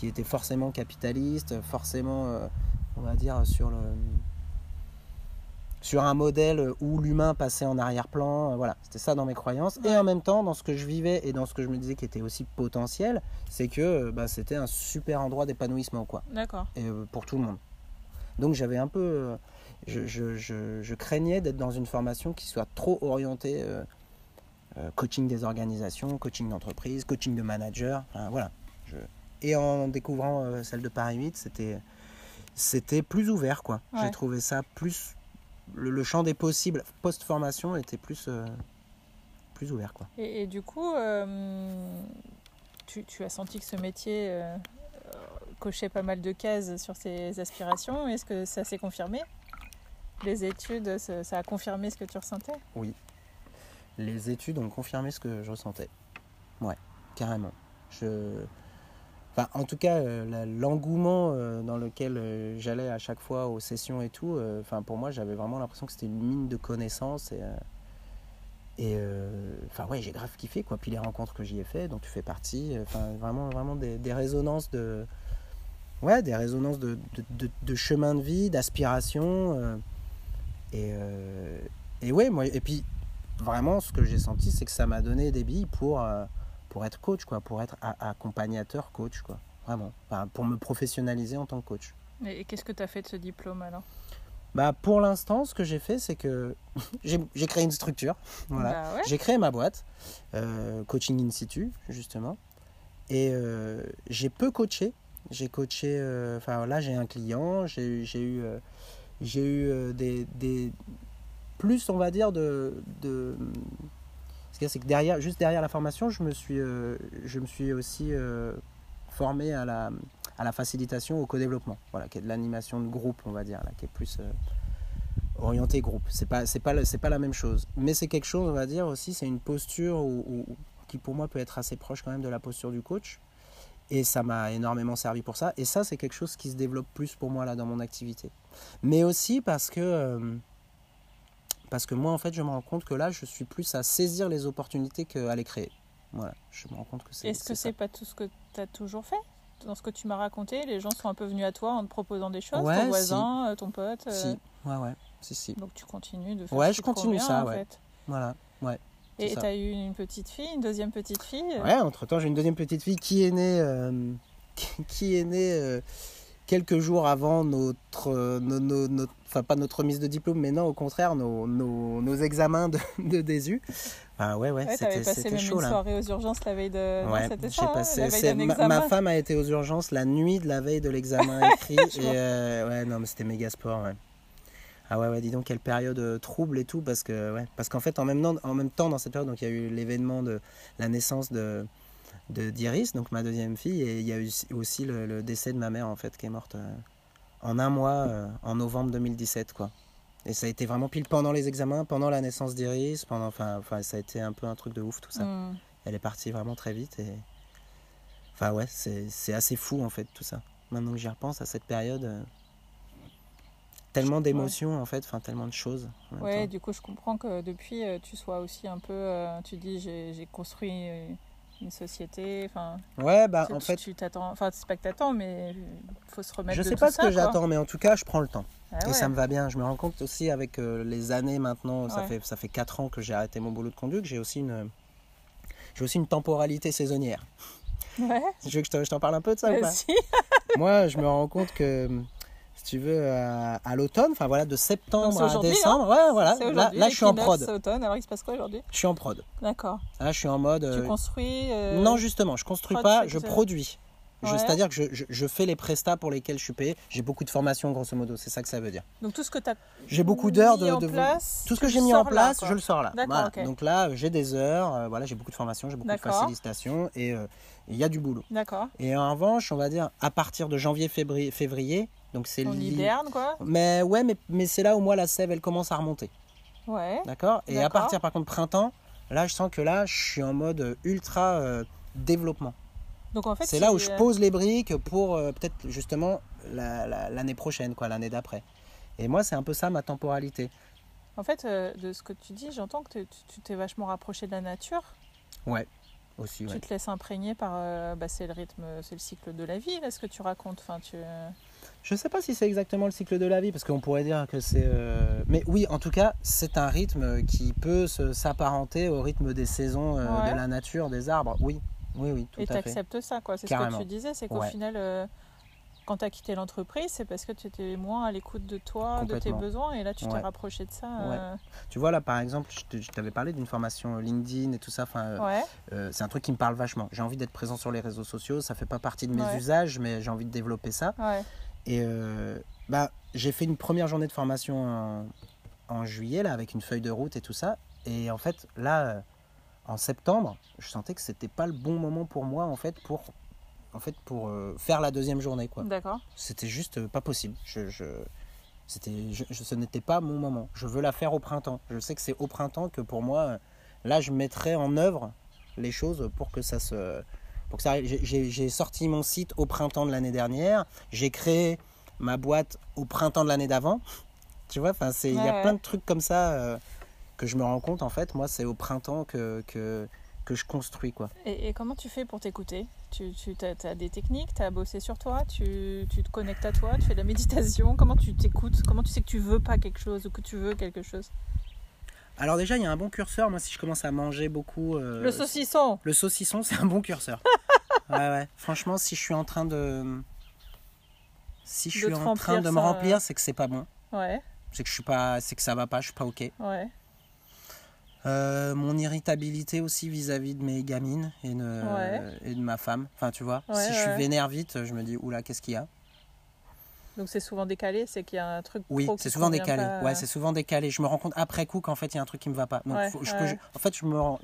qui était forcément capitaliste forcément euh, on va dire sur le sur un modèle où l'humain passait en arrière-plan, euh, voilà, c'était ça dans mes croyances. Et en même temps, dans ce que je vivais et dans ce que je me disais qui était aussi potentiel, c'est que euh, bah, c'était un super endroit d'épanouissement, quoi, D'accord. et, euh, pour tout le monde. Donc j'avais un peu, euh, je, je- je- je craignais d'être dans une formation qui soit trop orientée coaching des organisations, coaching d'entreprise, coaching de manager, enfin, voilà. Je- Et en découvrant euh, celle de Paris 8, c'était c'était plus ouvert, quoi. Ouais. J'ai trouvé ça plus le, le champ des possibles post-formation était plus, euh, plus ouvert. Quoi. Et, et du coup, euh, tu, tu, as senti que ce métier cochait pas mal de cases sur tes aspirations. Est-ce que ça s'est confirmé? Les études, ça, ça, a confirmé ce que tu ressentais? Oui. Les études ont confirmé ce que je ressentais. Ouais, carrément. Je... En tout cas, euh, l'engouement euh, dans lequel euh, j'allais à chaque fois aux sessions et tout, enfin, pour moi, j'avais vraiment l'impression que c'était une mine de connaissances. Et, enfin, ouais, j'ai grave kiffé, quoi. Puis les rencontres que j'y ai fait, dont tu fais partie, enfin, vraiment, vraiment des, résonances de. Ouais, des résonances de, de, chemin de vie, d'aspiration. et, et ouais, moi, et puis vraiment, ce que j'ai senti, c'est que ça m'a donné des billes pour, pour être coach, quoi, pour être accompagnateur coach, quoi. Vraiment. Enfin, pour me professionnaliser en tant que coach. Et, et qu'est-ce que tu as fait de ce diplôme alors? Bah, pour l'instant, ce que j'ai fait, c'est que j'ai créé une structure. Voilà. Bah ouais. J'ai créé ma boîte, euh, Coaching In Situ, justement. Et euh, j'ai peu coaché. J'ai coaché, euh, enfin là j'ai un client, j'ai eu, j'ai eu, des, des. Plus, on va dire, de. de c'est que derrière, juste derrière la formation, je me suis, euh, je me suis aussi euh, formé à la, facilitation au co-développement, voilà, qui est de l'animation de groupe, on va dire, qui est plus euh, orienté groupe. C'est pas, c'est pas, c'est pas la même chose, mais c'est quelque chose, on va dire aussi, c'est une posture où- qui pour moi peut être assez proche quand même de la posture du coach. Et ça m'a énormément servi pour ça. Et ça, c'est quelque chose qui se développe plus pour moi là dans mon activité. Mais aussi parce que, euh, parce que moi, en fait, je me rends compte que là, je suis plus à saisir les opportunités qu'à les créer. Voilà, je me rends compte que c'est. Est-ce que c'est pas tout ce que tu as toujours fait Dans ce que tu m'as raconté, les gens sont un peu venus à toi en te proposant des choses, Ouais, ton voisin, euh, ton pote. euh, Si, ouais, ouais, si, si. Donc tu continues de faire Ouais, ce je continue ça, en ouais. fait. Voilà, ouais. Et tu as eu une petite fille, une deuxième petite fille euh, Ouais, entre temps, j'ai une deuxième petite fille qui est née, euh, qui est née quelques jours avant notre, euh, nos- nos- notre- enfin pas notre remise de diplôme, mais non, au contraire, nos, nos, nos examens de, de DESU. Enfin, ouais, ouais, Ouais, c'était, c'était chaud une là. soirée aux urgences la veille de. Ouais, passé. la veille c'est- ma, femme a été aux urgences la nuit de la veille de l'examen écrit. Je et euh, ouais, non, mais c'était méga sport, ouais. Ah ouais, ouais, dis donc quelle période euh, trouble et tout, parce que ouais, parce qu'en fait en même temps, en même temps dans cette période, donc il y a eu l'événement de la naissance de de d'Iris, donc ma deuxième fille, et il y a eu aussi le, le décès de ma mère en fait qui est morte euh, en un mois euh, en novembre 2017 quoi. Et ça a été vraiment pile pendant les examens, pendant la naissance d'Iris, pendant, enfin, enfin, ça a été un peu un truc de ouf tout ça. Hmm. Elle est partie vraiment très vite et. Enfin, ouais, c'est c'est assez fou en fait tout ça. Maintenant que j'y repense à cette période. euh, Tellement d'émotions en fait, enfin tellement de choses. Ouais, du coup, je comprends que depuis, tu sois aussi un peu. tu dis, j'ai construit une société. Enfin, Ouais, bah en fait, tu t'attends. Enfin, c'est pas que t'attends, mais il faut se remettre je de sais tout pas ce ça, que j'attends, mais en tout cas, je prends le temps. Ah Et ça me va bien. Je me rends compte aussi avec euh, les années maintenant, ça, fait, ça fait 4 ans que j'ai arrêté mon boulot de conduite, j'ai aussi une. J'ai aussi une temporalité saisonnière. Ouais, Tu veux que je te- je t'en parle un peu de ça ou pas? Vas-y. Moi, je me rends compte que, si tu veux, à, à l'automne, enfin voilà, de septembre à aujourd'hui, décembre, ouais, voilà, là, je suis en prod. automne. Alors, il se passe quoi aujourd'hui? Je suis en prod. D'accord. Là, je suis en mode. Tu euh, construis. euh, Non, justement, je construis prod, pas, je produis. Ouais. C'est-à-dire que je, je- je fais les prestats pour lesquels je suis payé. J'ai beaucoup de formations, grosso modo, c'est ça que ça veut dire. Donc, tout ce que tu as J'ai beaucoup d'heures de, mis en de- place, Tout ce tu que j'ai mis en là, place, je le sors là. Voilà. Donc là, j'ai des heures, euh, voilà, j'ai beaucoup de formations, j'ai beaucoup de D'accord. facilitation et euh, il y a du boulot. D'accord. Et en revanche, on va dire à partir de janvier, février, février donc c'est hiberne, quoi. Mais ouais, mais, mais c'est là où moi la sève elle commence à remonter. Ouais. D'accord? Et à partir par contre printemps, là je sens que là je suis en mode ultra euh, développement. Donc, en fait, C'est là où je pose les briques pour euh, peut-être justement la- la- l'année prochaine, quoi, l'année d'après. Et moi c'est un peu ça ma temporalité. En fait, euh, de ce que tu dis, j'entends que tu t'es vachement rapproché de la nature. Ouais, aussi, ouais. Tu te laisses imprégner par. euh, bah, c'est le rythme, c'est le cycle de la vie, là, ce que tu racontes. Enfin, tu... Je sais pas si c'est exactement le cycle de la vie, parce qu'on pourrait dire que c'est. euh, Mais oui, en tout cas, c'est un rythme qui peut s'apparenter au rythme des saisons euh, Ouais. de la nature, des arbres. Oui, oui, oui, tout Et tu acceptes ça, quoi. C'est ce que tu disais, c'est qu'au Ouais. final, euh, quand tu as quitté l'entreprise, c'est parce que tu étais moins à l'écoute de toi, de tes besoins, et là, tu t'es rapproché de ça. euh, Tu vois, là, par exemple, je t'avais parlé d'une formation LinkedIn et tout ça. Enfin, euh, c'est un truc qui me parle vachement. J'ai envie d'être présent sur les réseaux sociaux. Ça fait pas partie de mes usages, mais j'ai envie de développer ça. Et euh, bah, j'ai fait une première journée de formation en, en juillet, là, avec une feuille de route et tout ça. Et en fait, là, euh, en septembre, je sentais que c'était pas le bon moment pour moi en fait pour en fait pour euh, faire la deuxième journée quoi. D'accord. C'était juste euh, pas possible. Je, je c'était je- ce n'était pas mon moment. Je veux la faire au printemps. Je sais que c'est au printemps que pour moi là je mettrai en œuvre les choses pour que ça se pour ça. J'ai- sorti mon site au printemps de l'année dernière. J'ai créé ma boîte au printemps de l'année d'avant. Tu vois, enfin c'est il y a ouais. plein de trucs comme ça euh, que je me rends compte en fait. Moi c'est au printemps que que que je construis quoi. Et, et comment tu fais pour t'écouter? Tu, tu as, des techniques, tu as bossé sur toi, tu, tu te connectes à toi, tu fais de la méditation? Comment tu t'écoutes? Comment tu sais que tu veux pas quelque chose ou que tu veux quelque chose? Alors déjà il y a un bon curseur. Moi si je commence à manger beaucoup euh, Le saucisson Le saucisson, c'est un bon curseur. ouais, ouais. Franchement, si je suis en train de. Si je suis en train de me remplir, c'est que c'est pas bon. Ouais, C'est que je suis pas. C'est que ça va pas, je suis pas ok. ouais. Euh, mon irritabilité aussi vis-à-vis de mes gamines et de, Ouais. et de ma femme. Enfin, tu vois, Ouais, si je suis vénère vite, je me dis, oula, qu'est-ce qu'il y a? Donc c'est souvent décalé, c'est qu'il y a un truc. Oui, c'est souvent décalé. pas. Ouais, c'est souvent décalé. Je me rends compte après coup qu'en fait, il y a un truc qui me va pas. Donc, Ouais, faut- je ouais. peux- je- en fait, je me rends.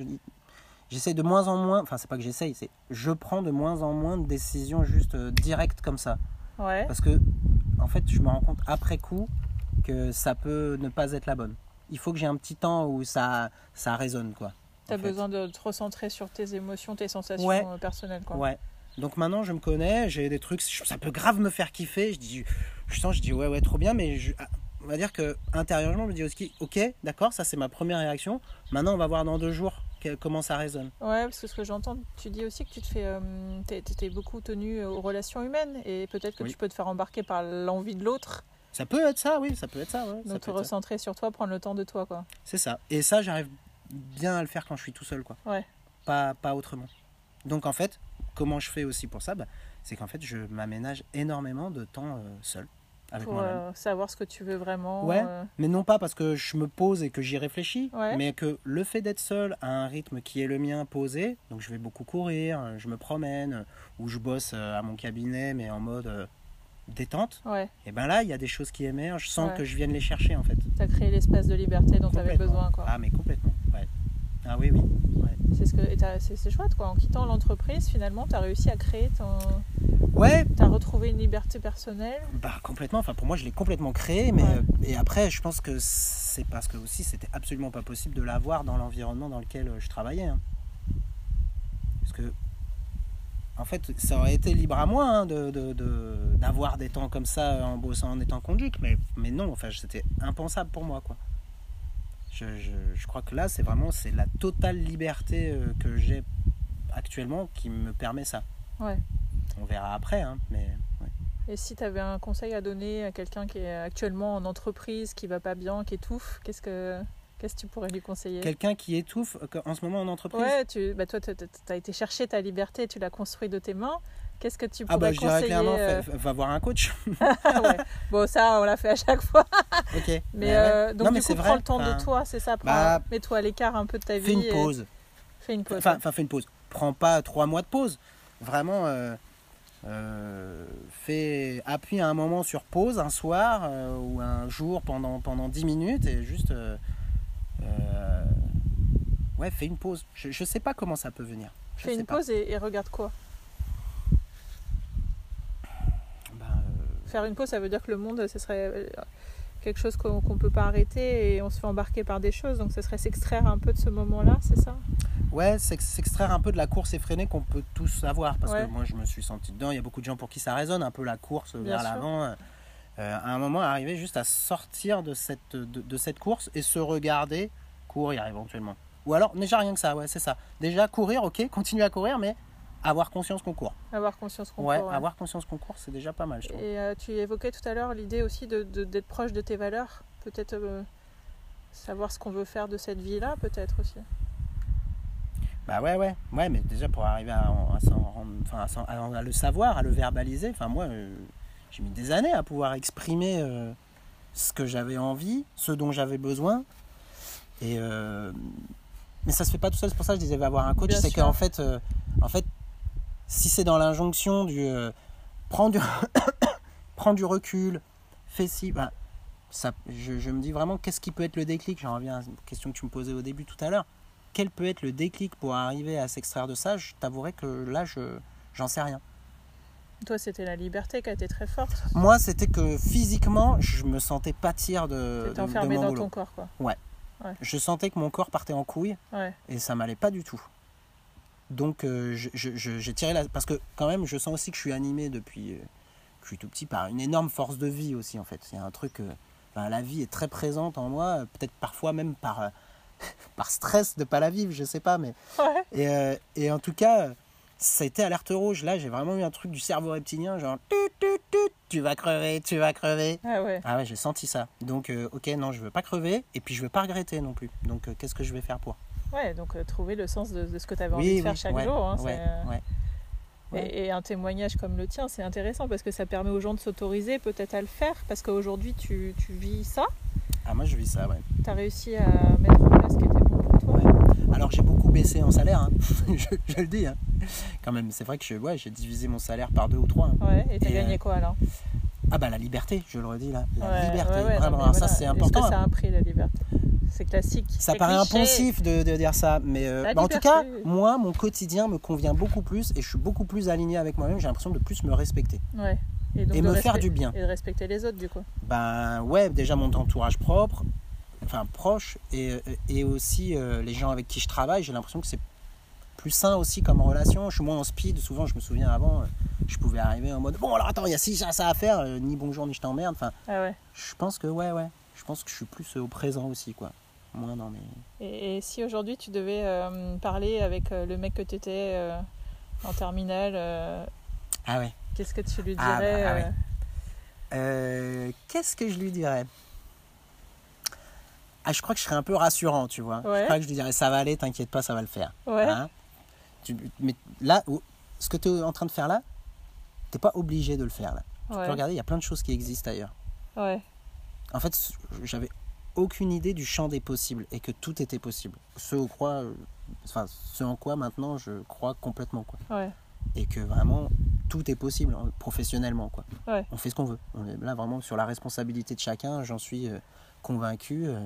J'essaie de moins en moins. Enfin, c'est pas que j'essaye, c'est je prends de moins en moins de décisions juste euh, directes comme ça. Ouais, Parce que, en fait, je me rends compte après coup que ça peut ne pas être la bonne. Il faut que j'ai un petit temps où ça, ça résonne, quoi. t'as fait. besoin de te recentrer sur tes émotions, tes sensations Ouais. euh, personnelles. Quoi. Ouais. Donc maintenant, je me connais, j'ai des trucs, ça peut grave me faire kiffer. Je dis, je sens, je dis, ouais, ouais, trop bien, mais je- ah, on va dire que intérieurement, je me dis, aussi, ok, d'accord, ça c'est ma première réaction. Maintenant, on va voir dans deux jours comment ça résonne. Ouais, parce que ce que j'entends, tu dis aussi que tu te fais, euh, t'es, t'es beaucoup tenu aux relations humaines et peut-être que Oui. tu peux te faire embarquer par l'envie de l'autre, Ça peut être ça, oui, ça peut être ça. ouais, ça donc te ça. recentrer sur toi, prendre le temps de toi, quoi. C'est ça. Et ça, j'arrive bien à le faire quand je suis tout seul, quoi. Ouais. Pas, pas autrement. Donc en fait, comment je fais aussi pour ça bah, C'est qu'en fait, je m'aménage énormément de temps euh, seul, avec Pour euh, savoir ce que tu veux vraiment. Ouais. euh, Mais non pas parce que je me pose et que j'y réfléchis, Ouais. mais que le fait d'être seul à un rythme qui est le mien posé, donc je vais beaucoup courir, je me promène, ou je bosse à mon cabinet, mais en mode euh, détente, ouais, et ben là, il y a des choses qui émergent sans Ouais. que je vienne les chercher en fait. t'as créé l'espace de liberté dont tu avais besoin, quoi. Ah, mais complètement, ouais. Ah oui, oui. C'est, ce que, c'est, chouette, quoi. En quittant l'entreprise, finalement, tu as réussi à créer ton. Ouais, Tu as retrouvé une liberté personnelle. Bah complètement, enfin pour moi je l'ai complètement créé, mais Ouais. euh, et après je pense que c'est parce que aussi c'était absolument pas possible de l'avoir dans l'environnement dans lequel euh, je travaillais. hein. Parce que en fait ça aurait été libre à moi hein, de, de- de- d'avoir des temps comme ça en bossant en étant conduite, mais, mais non, enfin c'était impensable pour moi quoi. Je, je- je crois que là c'est vraiment c'est la totale liberté euh, que j'ai actuellement qui me permet ça. Ouais. On verra après, hein, mais ouais. Et si tu avais un conseil à donner à quelqu'un qui est actuellement en entreprise, qui va pas bien, qui étouffe, qu'est-ce que, qu'est-ce que tu pourrais lui conseiller? Quelqu'un qui étouffe euh, en ce moment en entreprise? Ouais, tu, bah toi, tu as été chercher ta liberté, tu l'as construit de tes mains. Qu'est-ce que tu pourrais Ah bah je dirais conseiller clairement, euh, va voir un coach. ah ouais. Bon, ça, on l'a fait à chaque fois. ok. Mais ouais. euh, donc, Non, du mais coup, c'est prends vrai. le temps Enfin, de toi, c'est ça. prends- bah, Mets-toi à l'écart un peu de ta vie. Fais une et pause. Fais une pause. Enfin, ouais. enfin, fais une pause. Prends pas trois mois de pause. Vraiment, euh, fais, appuie à un moment sur pause un soir ou un jour pendant, pendant 10 minutes et juste. ouais, fais une pause. Je, je sais pas comment ça peut venir. Je Fais une pas. pause et, et regarde quoi Bah, euh, Faire une pause, ça veut dire que le monde, ce serait euh, quelque chose qu'on qu'on peut pas arrêter et on se fait embarquer par des choses. Donc, ce serait s'extraire un peu de ce moment-là, c'est ça? Ouais, c'est s'extraire un peu de la course effrénée qu'on peut tous avoir. Parce Ouais. que moi, je me suis senti dedans. Il y a beaucoup de gens pour qui ça résonne, un peu la course Bien vers l'avant. Euh, à un moment, arriver juste à sortir de cette, de, de cette course et se regarder courir éventuellement. Ou alors, déjà rien que ça, ouais, c'est ça. Déjà courir, ok, continuer à courir, mais avoir conscience qu'on court. Avoir conscience qu'on Ouais, court, ouais. avoir conscience qu'on court, c'est déjà pas mal, je trouve. Et euh, tu évoquais tout à l'heure l'idée aussi de- de- d'être proche de tes valeurs. Peut-être euh, savoir ce qu'on veut faire de cette vie-là, peut-être aussi. Bah ouais, ouais, ouais, mais déjà pour arriver à, à le savoir, à le verbaliser, enfin moi, euh, j'ai mis des années à pouvoir exprimer euh, ce que j'avais envie, ce dont j'avais besoin. Et euh, mais ça se fait pas tout seul, c'est pour ça que je disais avoir un coach, c'est qu'en fait, en fait, si c'est dans l'injonction du euh, prends du prends du recul, fais ci, bah, ça, je, je me dis vraiment qu'est-ce qui peut être le déclic? J'en reviens à une question que tu me posais au début tout à l'heure. quel peut être le déclic pour arriver à s'extraire de ça, je t'avouerai que là, je j'en sais rien. Toi, c'était la liberté qui a été très forte. Moi, c'était que physiquement, je me sentais pâtir de, T'étais enfermé de mon dans boulot. ton corps, quoi. Je sentais que mon corps partait en couille Ouais. et ça m'allait pas du tout. Donc euh, je- je- je- j'ai tiré la... Parce que quand même, je sens aussi que je suis animé depuis euh, que je suis tout petit par une énorme force de vie aussi en fait. C'est un truc... euh, la vie est très présente en moi, peut-être parfois même par, par stress de pas la vivre, je sais pas. Mais... Ouais. Et, et en tout cas, ça a été alerte rouge. Là, j'ai vraiment eu un truc du cerveau reptilien, genre... Tu vas crever, tu vas crever. Ah ouais. Ah ouais, j'ai senti ça. Donc, ok, non, je veux pas crever, et puis je veux pas regretter non plus. Donc, qu'est-ce que je vais faire pour? Ouais, donc euh, trouver le sens de, de ce que tu avais envie de faire chaque ouais, jour. hein, ouais, euh, ouais. Et, et un témoignage comme le tien, c'est intéressant parce que ça permet aux gens de s'autoriser peut-être à le faire parce qu'aujourd'hui tu, tu vis ça, Ah, moi, je vis ça, ouais. tu as réussi à mettre en place ce qui était bon pour toi. Alors, j'ai beaucoup baissé en salaire, hein. je, je le dis. hein. Quand même, c'est vrai que ouais, j'ai divisé mon salaire par deux ou trois. Ouais, et tu as Et, gagné euh, quoi alors? Ah, bah, la liberté, je le redis là. La Ouais, liberté, ouais, ouais, non, vraiment. ça, c'est important. Est-ce que ça a un prix la liberté? C'est classique. Ça paraît impensif de, de dire ça, mais euh, bah, en tout cas, moi, mon quotidien me convient beaucoup plus et je suis beaucoup plus aligné avec moi-même. J'ai l'impression de plus me respecter Ouais. Et, donc et me faire du bien. Et de respecter les autres du coup. Ben ouais, déjà mon entourage propre, enfin proche, et, et aussi euh, les gens avec qui je travaille, j'ai l'impression que c'est plus sain aussi comme relation. Je suis moins en speed, souvent je me souviens avant, euh, je pouvais arriver en mode bon alors attends, il y a ci, ça, ça à faire, ni bonjour ni je t'emmerde. Enfin, Ah ouais. je pense que ouais, ouais, je pense que je suis plus au présent aussi, quoi. Moins dans mes. Et, et si aujourd'hui tu devais euh, parler avec euh, le mec que tu étais en terminale, euh, Ah ouais. qu'est-ce que tu lui dirais Ah bah, ah euh, ouais. Euh, Qu'est-ce que je lui dirais? Ah, je crois que je serais un peu rassurant, tu vois. Ouais. Je crois que je lui dirais ça va aller, t'inquiète pas, ça va le faire. Ouais. Hein? Tu- mais là, ce que tu es en train de faire là, t'es pas obligé de le faire là. Tu peux regarder, il y a plein de choses qui existent ailleurs. Ouais. En fait, j'avais aucune idée du champ des possibles et que tout était possible. Ce, au quoi, euh, enfin, ce en quoi maintenant je crois complètement. Quoi. Ouais. Et que vraiment, tout est possible hein, professionnellement. Quoi. Ouais. On fait ce qu'on veut. On est là vraiment sur la responsabilité de chacun, j'en suis euh, convaincu. euh,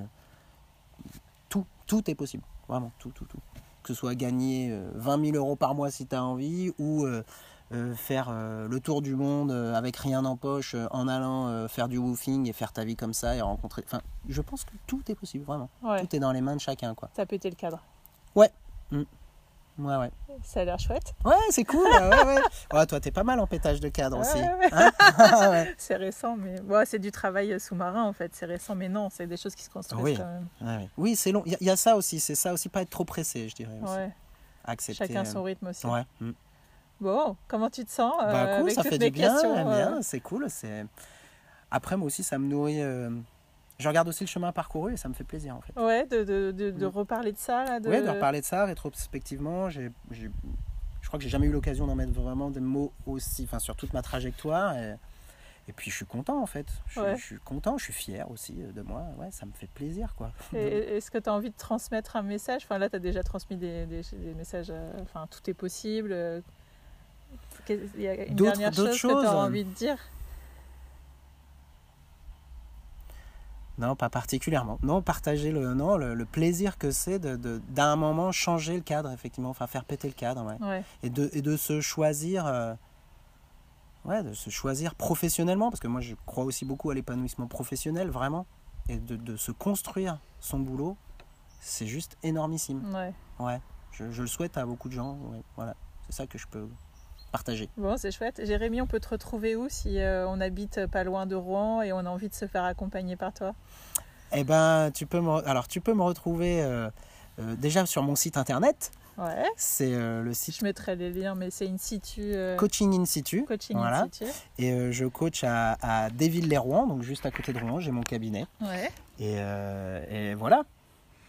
tout, tout est possible. Vraiment, tout, tout, tout. Que ce soit gagner euh, 20 000 euros par mois si tu as envie ou euh, faire euh, le tour du monde euh, avec rien en poche en allant faire du woofing et faire ta vie comme ça et rencontrer. Enfin, je pense que tout est possible, vraiment. Ouais. Tout est dans les mains de chacun, quoi. T'as pété le cadre. Ouais, ouais. Ça a l'air chouette. Ouais, c'est cool. ouais, ouais. Ouais, toi, t'es pas mal en pétage de cadre Ouais, aussi. ouais, ouais. Hein Ouais. C'est récent, mais bon, c'est du travail sous-marin en fait. C'est récent, mais non, c'est des choses qui se construisent Oui. quand même. Ouais, ouais. Oui, c'est long. Il y, a- il y a ça aussi. C'est ça aussi, pas être trop pressé, je dirais. Aussi. Ouais. Accepter. Chacun son rythme aussi. Ouais. mm. Bon, comment tu te sens euh, Bah cool, avec ça fait du bien, j'aime euh, bien, c'est cool. C'est après moi aussi ça me nourrit. euh, Je regarde aussi le chemin parcouru et ça me fait plaisir en fait. Ouais, de, de, de, de Mm. reparler de ça là. De... Ouais, de reparler de ça rétrospectivement, j'ai, j'ai- je crois que j'ai jamais eu l'occasion d'en mettre vraiment des mots aussi, enfin sur toute ma trajectoire. Et, et puis je suis content en fait. Je, suis- Ouais. je suis content, je suis fier aussi euh, de moi. Ouais, ça me fait plaisir quoi. Est-ce que tu as envie de transmettre un message? Enfin là, tu as déjà transmis des, des, des messages. euh, Enfin, tout est possible. Y a une D'autres- dernière chose, que tu as envie de dire? Non, pas particulièrement. Non, partager le, non, le, le plaisir que c'est de, de- d'un moment changer le cadre effectivement, enfin faire péter le cadre. Ouais. Ouais, et de, et de se choisir euh, ouais de se choisir professionnellement parce que moi je crois aussi beaucoup à l'épanouissement professionnel vraiment et de, de se construire son boulot c'est juste énormissime ouais. ouais je, je le souhaite à beaucoup de gens ouais, voilà c'est ça que je peux partager Bon, c'est chouette. Jérémy, on peut te retrouver où si euh, on habite pas loin de Rouen et on a envie de se faire accompagner par toi? Eh ben tu peux me alors tu peux me retrouver euh, euh, déjà sur mon site internet Ouais, c'est le site je mettrai les liens, mais c'est in situ. coaching in situ coaching voilà. in situ. et je coach à, à Desvilles-les-Rouen donc juste à côté de Rouen j'ai mon cabinet Ouais. Et, et voilà.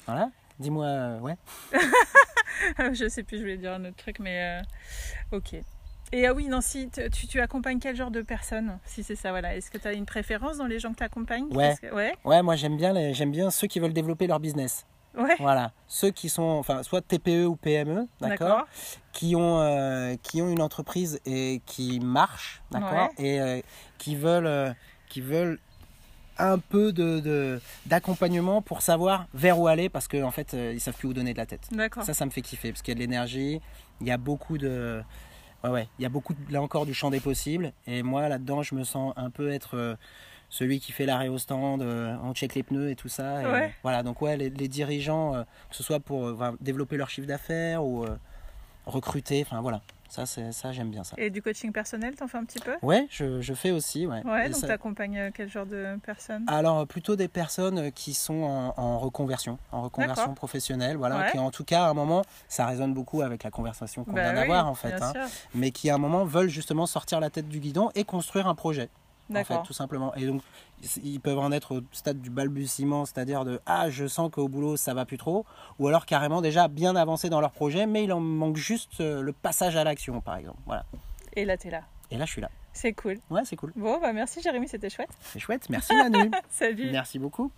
Voilà. Dis-moi, ouais. je sais plus, je voulais dire un autre truc, mais euh, ok. Et ah oui, Nancy, tu, tu, accompagnes quel genre de personnes Si c'est ça, voilà? Est-ce que tu as une préférence dans les gens que tu accompagnes Ouais. ouais. Ouais, moi j'aime bien, les- j'aime bien ceux qui veulent développer leur business. Ouais. Voilà. Ceux qui sont, enfin, soit TPE ou PME, d'accord, qui ont, euh, qui ont une entreprise et qui marchent, d'accord, et euh, qui veulent, euh, qui veulent un peu de d'accompagnement pour savoir vers où aller parce qu'en en fait ils savent plus où donner de la tête. D'accord. Ça, ça me fait kiffer parce qu'il y a de l'énergie, il y a beaucoup de ouais ouais, il y a beaucoup là encore du champ des possibles et moi là-dedans je me sens un peu être euh, celui qui fait l'arrêt au stand, euh, on check les pneus et tout ça. Et, Ouais. Voilà, donc ouais, les, les dirigeants, euh, que ce soit pour euh, développer leur chiffre d'affaires ou euh, recruter, enfin voilà, ça, ça j'aime bien ça. Et du coaching personnel, t'en fais un petit peu? Ouais, je, je fais aussi, ouais. Donc ça- t'accompagnes euh, quel genre de personnes? Alors plutôt des personnes euh, qui sont en, en reconversion, en reconversion professionnelle, voilà, Ouais. qui en tout cas à un moment, ça résonne beaucoup avec la conversation qu'on Bah vient oui, d'avoir en fait, bien hein, sûr. mais qui à un moment veulent justement sortir la tête du guidon et construire un projet. En fait, tout simplement. Et donc, ils peuvent en être au stade du balbutiement, c'est-à-dire de ah, je sens qu'au boulot ça va plus trop, ou alors carrément déjà bien avancé dans leur projet, mais il en manque juste euh, le passage à l'action, par exemple. Voilà. Et là, t'es là. Et là, je suis là. C'est cool. Ouais, c'est cool. Bon, bah merci Jérémy, c'était chouette. C'est chouette. Merci Manu. Salut. Merci beaucoup.